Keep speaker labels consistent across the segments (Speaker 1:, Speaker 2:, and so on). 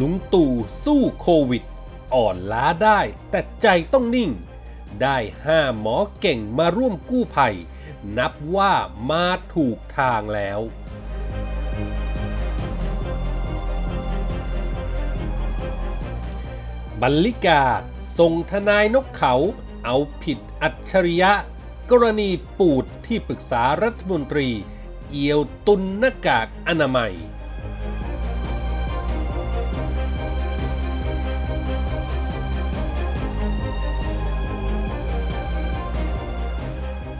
Speaker 1: ลุงตู่สู้โควิด อ่อนล้าได้แต่ใจต้องนิ่ง ได้ห้าหมอเก่งมาร่วมกู้ภัย นับว่ามาถูกทางแล้ว บัลลิกา ส่งทนายนกเขา เอาผิดอัจฉริยะ กรณีปูดที่ปรึกษารัฐมนตรี เอียวตุนหน้ากากอนามัย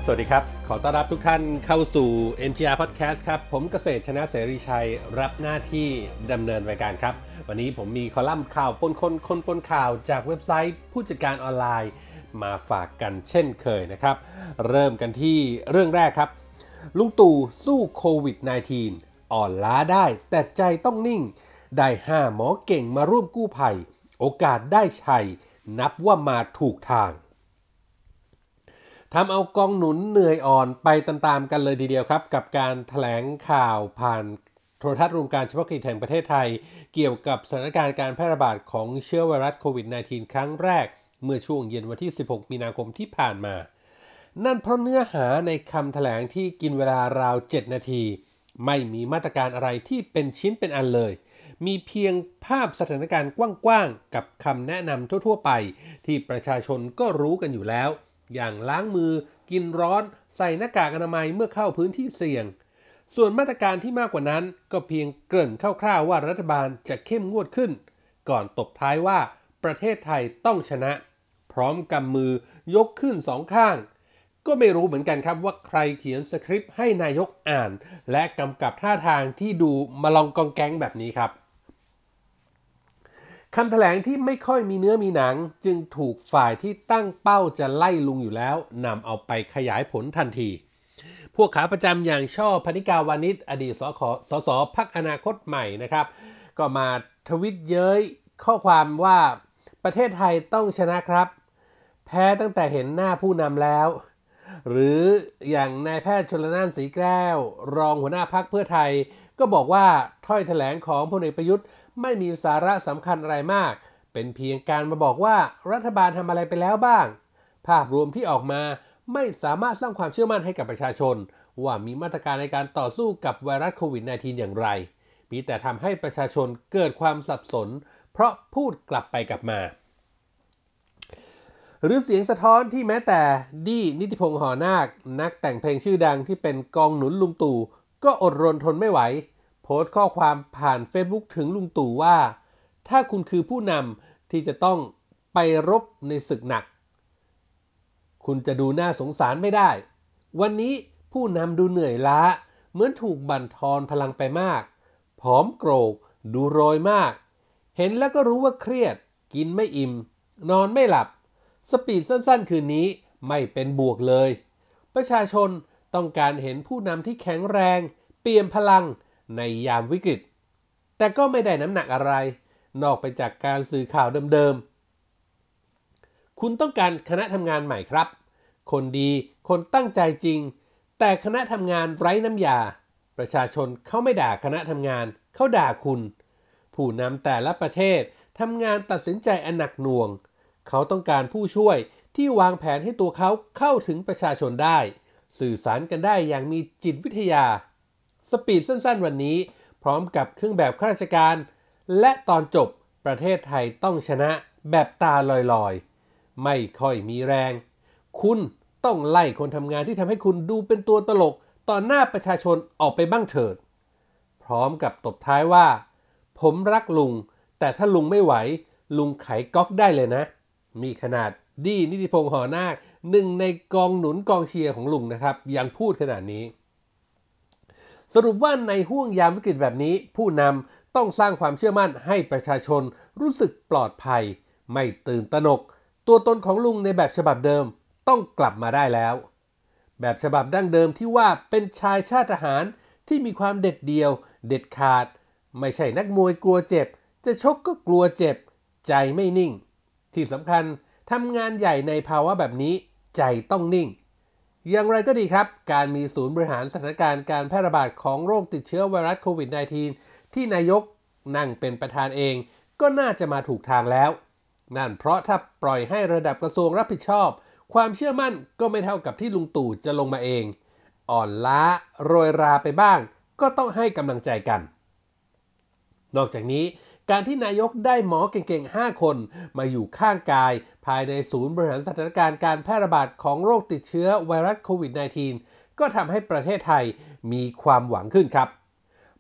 Speaker 1: สวัสดีครับ ขอต้อนรับทุกท่านเข้าสู่ NGR Podcast ครับ ผมเกษตรชนะเสรีชัย รับหน้าที่ดำเนินรายการครับ วันนี้ผมมีคอลัมน์ข่าวปนคนคนปนข่าวจากเว็บไซต์ ผู้จัดการออนไลน์ มาฝากกันเช่นเคยนะครับ เริ่มกันที่เรื่องแรกครับ ลุงตู่สู้โควิด -19 อ่อนล้าได้ แต่ใจต้องนิ่ง ได้ 5 หมอเก่งมาร่วมกู้ภัย โอกาสได้ชัย นับว่ามาถูกทาง ทำเอากองหนุนเหนื่อยอ่อนไปตามๆกันเลยทีเดียวครับ กับการถแถลงข่าวผ่านโทรทัศน์รวมการเฉพาะกิจแห่งประเทศไทย เกี่ยวกับสถานการณ์การแพร่ระบาดของเชื้อไวรัสโควิด -19 ครั้งแรก เมื่อช่วงเย็นวันที่ 16 มีนาคมที่ผ่านมา นั่นเพราะเนื้อหาในคำถแถลงที่กินเวลาราว 7 นาที ไม่มีมาตรการอะไรที่เป็นชิ้นเป็นอันเลย มีเพียงภาพสถานการณ์กว้างๆ กับคำแนะนำทั่วๆ ไป ที่ประชาชนก็รู้กันอยู่แล้ว อย่างล้างมือ กินร้อน ใส่หน้ากากอนามัยเมื่อเข้าพื้นที่เสี่ยง ส่วนมาตรการที่มากกว่านั้นก็เพียงเกริ่นคร่าวๆว่ารัฐบาลจะเข้มงวดขึ้น ก่อนตบท้ายว่าประเทศไทยต้องชนะ พร้อมกำมือยกขึ้นสองข้าง ก็ไม่รู้เหมือนกันครับว่าใครเขียนสคริปต์ให้นายกอ่าน และกำกับท่าทางที่ดูมาลองกองแก๊งแบบนี้ครับ คำแถลงที่ไม่ค่อยมีเนื้อมีหนัง จึงถูกฝ่ายที่ตั้งเป้าจะไล่ลุงอยู่แล้วนำเอาไปขยายผลทันที พวกขาประจำอย่างช่อพนิกาวานิชอดีตสขสสพักอนาคตใหม่นะครับ ก็มาทวิตเย้ยข้อความว่าประเทศไทยต้องชนะครับ แพ้ตั้งแต่เห็นหน้าผู้นำแล้ว หรืออย่างนายแพทย์ชลนานสีแก้ว รองหัวหน้าพักเพื่อไทย ก็บอกว่าถ้อยแถลงของพลเอกประยุทธ์ ไม่มีสาระสำคัญอะไรมาก เป็นเพียงการมาบอกว่ารัฐบาลทำอะไรไปแล้วบ้าง ภาพรวมที่ออกมาไม่สามารถสร้างความเชื่อมั่นให้กับประชาชน ว่ามีมาตรการในการต่อสู้กับไวรัสโควิด -19 อย่างไร มีแต่ทำให้ประชาชนเกิดความสับสน เพราะพูดกลับไปกลับมา หรือเสียงสะท้อนที่แม้แต่ดีนิติพงษ์หอนาค นักแต่งเพลงชื่อดังที่เป็นกองหนุนลุงตู่ก็อดรนทนไม่ไหว โพสต์ข้อความผ่าน Facebook ถึงลุงตู่ว่า ถ้าคุณคือผู้นำที่จะต้องไปรบในศึกหนัก คุณจะดูน่าสงสารไม่ได้ วันนี้ผู้นำดูเหนื่อยล้า เหมือนถูกบั่นทอนพลังไปมาก ผอมโกรก ดูโรยมาก เห็นแล้วก็รู้ว่าเครียด กินไม่อิ่ม นอนไม่หลับ สปีดสั้นๆ คืนนี้ไม่เป็นบวกเลย ประชาชนต้องการเห็นผู้นำที่แข็งแรง เปี่ยมพลัง ในยามวิกฤต แต่ก็ไม่ได้น้ำหนักอะไร นอกไปจากการสื่อข่าวเดิมๆ คุณต้องการคณะทำงานใหม่ครับ คนดีคนตั้งใจจริง แต่คณะทำงานไร้น้ำยา ประชาชนเขาไม่ด่าคณะทำงานเขาด่าคุณ ผู้นำแต่ละประเทศทำงานตัดสินใจอันหนักหน่วง เขาต้องการผู้ช่วยที่วางแผนให้ตัวเขาเข้าถึงประชาชนได้ สื่อสารกันได้อย่างมีจิตวิทยา สปีดสั้นๆ วันนี้ พร้อมกับเครื่องแบบข้าราชการ และตอนจบประเทศไทยต้องชนะแบบตาลอยๆ ไม่ค่อยมีแรง คุณต้องไล่คนทำงานที่ทำให้คุณดูเป็นตัวตลกต่อหน้าประชาชนออกไปบ้างเถิด พร้อมกับตบท้ายว่า ผมรักลุง แต่ถ้าลุงไม่ไหว ลุงไขก๊อกได้เลยนะ มีขนาดดีนิติพงษ์หอนาคหนึ่งในกองหนุนกองเชียร์ของลุงนะครับ ยังพูดขนาดนี้ สรุปว่าในห่วงยามวิกฤตแบบนี้ ผู้นำต้องสร้างความเชื่อมั่นให้ประชาชนรู้สึกปลอดภัย ไม่ตื่นตระหนก ตัวตนของลุงในแบบฉบับเดิมต้องกลับมาได้แล้ว แบบฉบับดั้งเดิมที่ว่าเป็นชายชาติทหารที่มีความเด็ดเดียว เด็ดขาด ไม่ใช่นักมวยกลัวเจ็บ จะชกก็กลัวเจ็บ ใจไม่นิ่ง ที่สำคัญทำงานใหญ่ในภาวะแบบนี้ใจต้องนิ่ง อย่างไรก็ดีครับ การมีศูนย์บริหารสถานการณ์การแพร่ระบาดของโรคติดเชื้อไวรัสโควิด -19 ที่นายกนั่งเป็นประธานเอง ก็น่าจะมาถูกทางแล้ว นั่นเพราะถ้าปล่อยให้ระดับกระทรวงรับผิดชอบ ความเชื่อมั่นก็ไม่เท่ากับที่ลุงตู่จะลงมาเอง อ่อนล้าโรยราไปบ้าง ก็ต้องให้กำลังใจกัน นอกจากนี้ การที่นายกได้หมอเก่งๆ 5 คนมาอยู่ข้างกาย ภายในศูนย์บริหารสถานการณ์การแพร่ระบาดของโรคติดเชื้อไวรัสโควิด -19 ก็ทำให้ประเทศไทยมีความหวังขึ้นครับ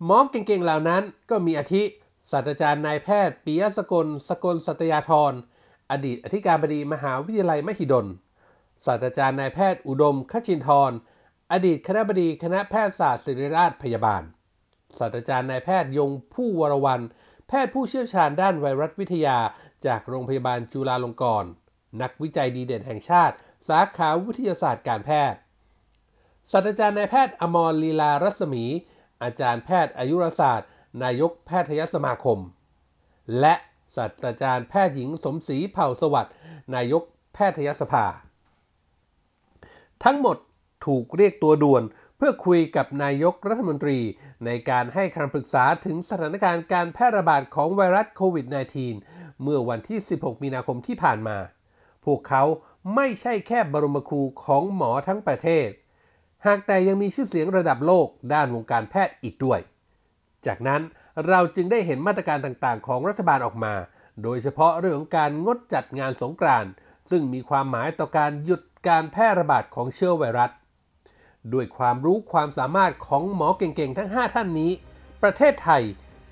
Speaker 1: หมอเก่งๆ เหล่านั้นก็มีอาทิศาสตราจารย์นายแพทย์ปิยสกล สกลสัตยาธรอดีตอธิการบดีมหาวิทยาลัยมหิดล ศาสตราจารย์นายแพทย์อุดม ขชินทร อดีตคณะบดีคณะแพทยศาสตร์ศิริราชพยาบาล ศาสตราจารย์นายแพทย์ยงผู้วรวัน แพทย์ผู้เชี่ยวชาญด้านไวรัสวิทยา จากโรงพยาบาลจุฬาลงกรณ์นักวิจัยดีเด่นแห่งชาติ สาขาวิทยาศาสตร์การแพทย์ศาสตราจารย์นายแพทย์อมรลีลารัศมี อาจารย์แพทย์อายุรศาสตร์ นายกแพทยสมาคม และศาสตราจารย์แพทย์หญิงสมศรีเผ่าสวัสดิ์นายกแพทยสภา ทั้งหมดถูกเรียกตัวด่วน เพื่อคุยกับนายกรัฐมนตรี ในการให้คำปรึกษาถึงสถานการณ์การแพร่ระบาดของไวรัสโควิด -19 เมื่อวันที่ 16 มีนาคมที่ผ่านมา พวกเขาไม่ใช่แค่บรมครูของหมอทั้งประเทศ หากแต่ยังมีชื่อเสียงระดับโลกด้านวงการแพทย์อีกด้วย จากนั้นเราจึงได้เห็นมาตรการต่างๆ ของรัฐบาลออกมา โดยเฉพาะเรื่องของการงดจัดงานสงกรานต์ซึ่งมีความหมายต่อการหยุดการแพร่ระบาดของเชื้อไวรัส ด้วยความรู้ความสามารถของหมอเก่งๆ ทั้ง 5 ท่านนี้ ประเทศไทย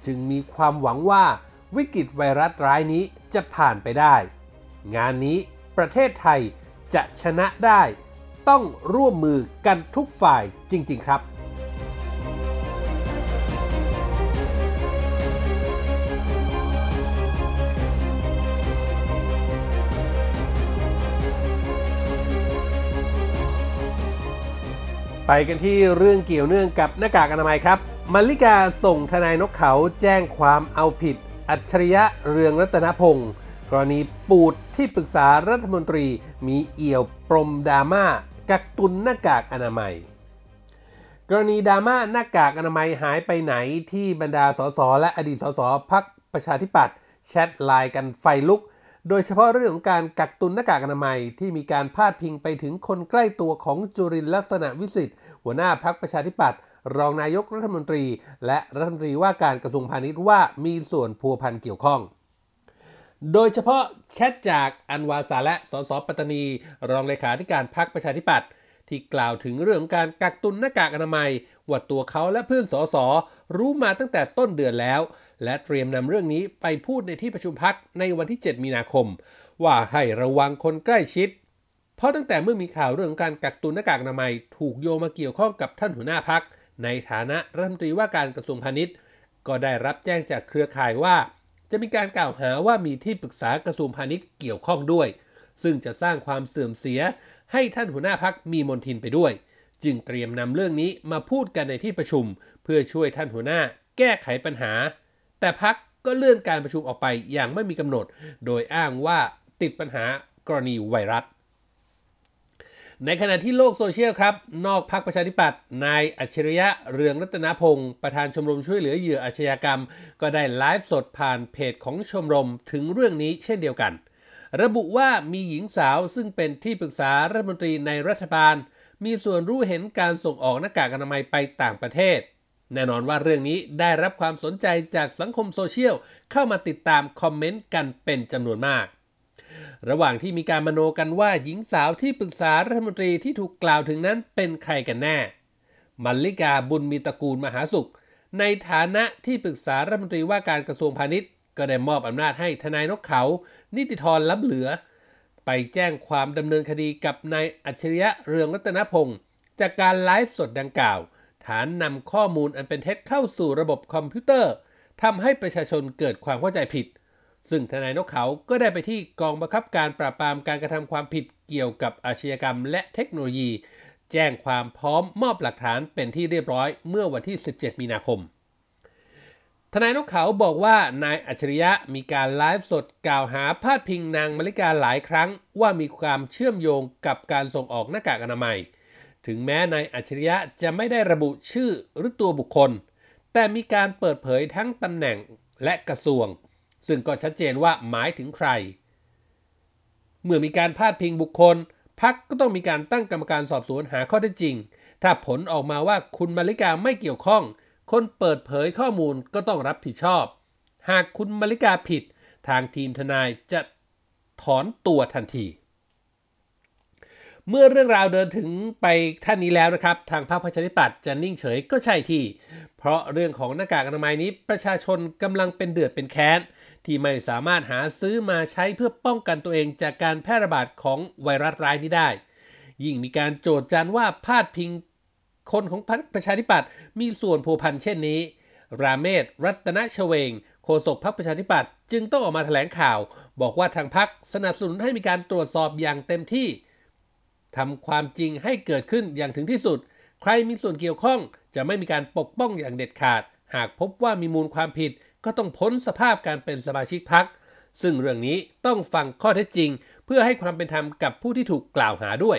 Speaker 1: จึงมีความหวังว่าวิกฤตไวรัสร้ายนี้จะผ่านไปได้ งานนี้ประเทศไทยจะชนะได้ ต้องร่วมมือกันทุกฝ่ายจริง ๆ ครับ กันที่เรื่องเกี่ยวเนื่องกับหน้ากากอนามัยครับมัลลิกาส่งทนายนกเขาแจ้งความเอาผิด อัจฉริยะเรืองรัตนพงศ์กรณีปูดที่ปรึกษารัฐมนตรีมีเอี่ยวปมดราม่ากักตุนหน้ากากอนามัย กรณีดราม่าหน้ากากอนามัยหายไปไหนที่บรรดาสสและอดีตสสพรรคประชาธิปัตย์แชทไลน์กันไฟลุก โดยเฉพาะเรื่องของการกักตุนหน้ากากอนามัยที่มีการพาดพิงไปถึงคนใกล้ตัวของจุรินทร์ ลักษณวิศิษฏ์ หัวหน้าพักประชาธิปัตย์รองนายกรัฐมนตรี และรัฐมนตรีว่าการกระทรวงพาณิชย์ว่ามีส่วนพัวพันเกี่ยวข้อง โดยเฉพาะแชทจากอันวาสาและสสปัตตานี รองเลขาธิการพักประชาธิปัตย์ที่กล่าวถึงเรื่องการกักตุนหน้ากากอนามัยว่าตัวเขาและเพื่อนสสรู้มาตั้งแต่ต้นเดือนแล้ว และเตรียมนำเรื่องนี้ไปพูดในที่ประชุมพักในวันที่ 7 มีนาคม ว่าให้ระวังคนใกล้ชิด เพราะตั้งแต่เมื่อมีข่าวเรื่องการกักตุนหน้ากากอนามัยถูกโยงมาเกี่ยวข้องกับท่านหัวหน้าพัก ในฐานะรัฐมนตรีว่าการกระทรวงพาณิชย์ ก็ได้รับแจ้งจากเครือข่ายว่า จะมีการกล่าวหาว่ามีที่ปรึกษากระทรวงพาณิชย์เกี่ยวข้องด้วย ซึ่งจะสร้างความเสื่อมเสีย ให้ท่านหัวหน้าพักมีมนทินไปด้วย จึงเตรียมนำเรื่องนี้มาพูดกันในที่ประชุม เพื่อช่วยท่านหัวหน้า แก้ไขปัญหา แต่พักก็เลื่อนการประชุมออกไปอย่างไม่มีกำหนด โดยอ้างว่าติดปัญหากรณีไวรัส ในขณะที่โลกโซเชียลครับ นอกพักประชาธิปัตย์นายอัจฉริยะเรืองรัตนพงศ์ประธานชมรมช่วยเหลือเหยื่ออาชญากรรม ก็ได้ไลฟ์สดผ่านเพจของชมรมถึงเรื่องนี้เช่นเดียวกัน ระบุว่ามีหญิงสาวซึ่งเป็นที่ปรึกษารัฐมนตรีในรัฐบาล มีส่วนรู้เห็นการส่งออกหน้ากากอนามัยไปต่างประเทศ แน่นอนว่าเรื่องนี้ได้รับความสนใจจากสังคมโซเชียลเข้ามาติดตามคอมเมนต์กันเป็นจำนวนมาก ระหว่างที่มีการมโนกันว่าหญิงสาวที่ปรึกษารัฐมนตรีที่ถูกกล่าวถึงนั้นเป็นใครกันแน่ มัลลิกาบุญมีตระกูลมหาสุข ในฐานะที่ปรึกษารัฐมนตรีว่าการกระทรวงพาณิชย์ ก็ได้มอบอำนาจให้ทนายนกเขา นิติธรลับเหลือ ไปแจ้งความดำเนินคดีกับนายอัจฉริยะเรืองรัตนพงศ์จากการไลฟ์สดดังกล่าว ฐานนำข้อมูลอันเป็นเท็จเข้าสู่ระบบคอมพิวเตอร์ทำให้ประชาชนเกิดความเข้าใจผิด ซึ่งทนายนกเขาก็ได้ไปที่กองบังคับการปราบปรามการกระทำความผิดเกี่ยวกับอาชญากรรมและเทคโนโลยี แจ้งความพร้อมมอบหลักฐานเป็นที่เรียบร้อยเมื่อวันที่ 17 มีนาคม ทนายนกเขาบอกว่านายอัจฉริยะมีการไลฟ์สดกล่าวหาพาดพิงนางมัลลิกาหลายครั้ง ว่ามีความเชื่อมโยงกับการส่งออกหน้ากากอนามัย ถึงแม้นายอัจฉริยะจะไม่ได้ระบุชื่อหรือตัวบุคคล แต่มีการเปิดเผยทั้งตำแหน่งและกระทรวง ซึ่งก็ชัดเจนว่าหมายถึงใคร เมื่อมีการพาดพิงบุคคล พักก็ต้องมีการตั้งกรรมการสอบสวนหาข้อเท็จจริง ถ้าผลออกมาว่าคุณมาริกาไม่เกี่ยวข้อง คนเปิดเผยข้อมูลก็ต้องรับผิดชอบ หากคุณมาริกาผิด ทางทีมทนายจะถอนตัวทันทีเมื่อเรื่องราวเดินถึงไปท่านนี้แล้วนะครับ ทางพรรคประชาธิปัตย์จะนิ่งเฉยก็ใช่ที่ เพราะเรื่องของหน้ากากอนามัยนี้ประชาชนกำลังเป็นเดือดเป็นแค้น ที่ไม่สามารถหาซื้อมาใช้เพื่อป้องกันตัวเองจากการแพร่ระบาดของไวรัสร้ายนี้ได้ ยิ่งมีการโจดจันว่าพาดพิงคนของพรรคประชาธิปัตย์มีส่วนผูกพันเช่นนี้ ราเมศรัตนชเวง โฆษกพรรคประชาธิปัตย์จึงต้องออกมาแถลงข่าว บอกว่าทางพรรคสนับสนุนให้มีการตรวจสอบอย่างเต็มที่ทำความจริงให้เกิดขึ้นอย่างถึงที่สุด ใครมีส่วนเกี่ยวข้องจะไม่มีการปกป้องอย่างเด็ดขาด หากพบว่ามีมูลความผิด ก็ต้องพ้นสภาพการเป็นสมาชิกพรรคซึ่งเรื่องนี้ต้องฟังข้อเท็จจริง เพื่อให้ความเป็นธรรมกับผู้ที่ถูกกล่าวหาด้วย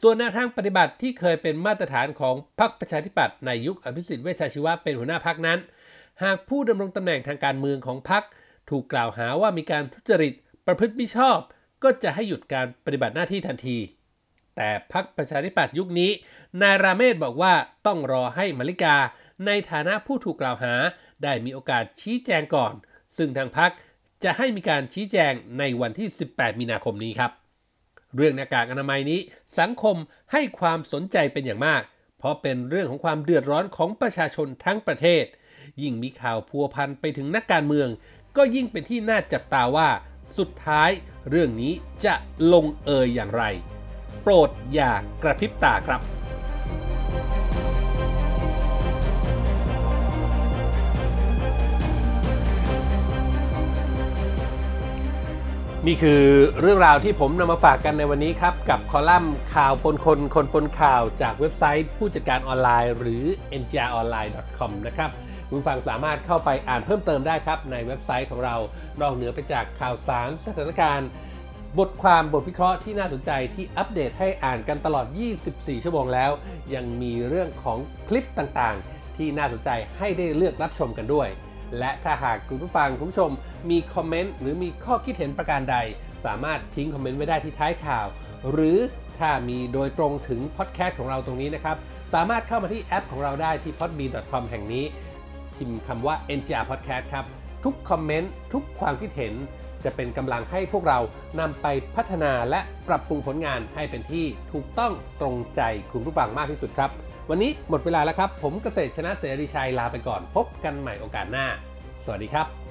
Speaker 1: ส่วนแนวทางปฏิบัติที่เคยเป็นมาตรฐานของพรรคประชาธิปัตย์ในยุคอภิสิทธิ์เวชชาชีวะเป็นหัวหน้าพรรคนั้น หากผู้ดำรงตำแหน่งทางการเมืองของพรรคถูกกล่าวหาว่ามีการทุจริต ประพฤติมิชอบ ก็จะให้หยุดการปฏิบัติหน้าที่ทันที แต่พรรคประชาธิปัตย์ยุคนี้ นายราเมศบอกว่าต้องรอให้มาริกา ในฐานะผู้ถูกกล่าวหา ได้มีโอกาสชี้แจงก่อน ซึ่งทางพรรคจะให้มีการชี้แจงในวันที่ 18 มีนาคมนี้ครับ เรื่องหน้ากากอนามัยนี้สังคมให้ความสนใจเป็นอย่างมาก เพราะเป็นเรื่องของความเดือดร้อนของประชาชนทั้งประเทศ ยิ่งมีข่าวพัวพันไปถึงนักการเมือง ก็ยิ่งเป็นที่น่าจับตาว่า สุดท้ายเรื่องนี้จะลงเอยอย่างไร โปรดอย่ากระพริบตาครับ นี่คือเรื่องราวที่ผมนำมาฝากกันในวันนี้ครับ กับคอลัมน์ข่าวปนคนคนปนข่าวจากเว็บไซต์ผู้จัดการออนไลน์ หรือ ngronline.com นะครับคุณฟังสามารถเข้าไปอ่านเพิ่มเติมได้ครับ ในเว็บไซต์ของเรานอกเหนือไปจากข่าวสารสถานการณ์ บทความบทวิเคราะห์ที่น่าสนใจที่อัปเดตให้อ่านกันตลอด 24 ชั่วโมงแล้ว ยังมีเรื่องของคลิปต่างๆ ที่น่าสนใจให้ได้เลือกรับชมกันด้วย และถ้าหากคุณผู้ฟังคุณผู้ชมมีคอมเมนต์หรือมีข้อคิดเห็นประการใด สามารถทิ้งคอมเมนต์ไว้ได้ที่ท้ายข่าว หรือถ้ามีโดยตรงถึงพอดแคสต์ของเราตรงนี้นะครับ สามารถเข้ามาที่แอปของเราได้ที่ podbean.com แห่งนี้ พิมพ์คำว่า MGR Podcast ครับ ทุกคอมเมนต์ทุกความคิดเห็น จะเป็นกำลังให้พวกเรานำไปพัฒนาและปรับปรุงผลงานให้เป็นที่ถูกต้องตรงใจคุณผู้ฟังมากที่สุดครับ วันนี้หมดเวลาแล้วครับ ผมเกษตรชนะเสรีชัยลาไปก่อน พบกันใหม่โอกาสหน้า สวัสดีครับ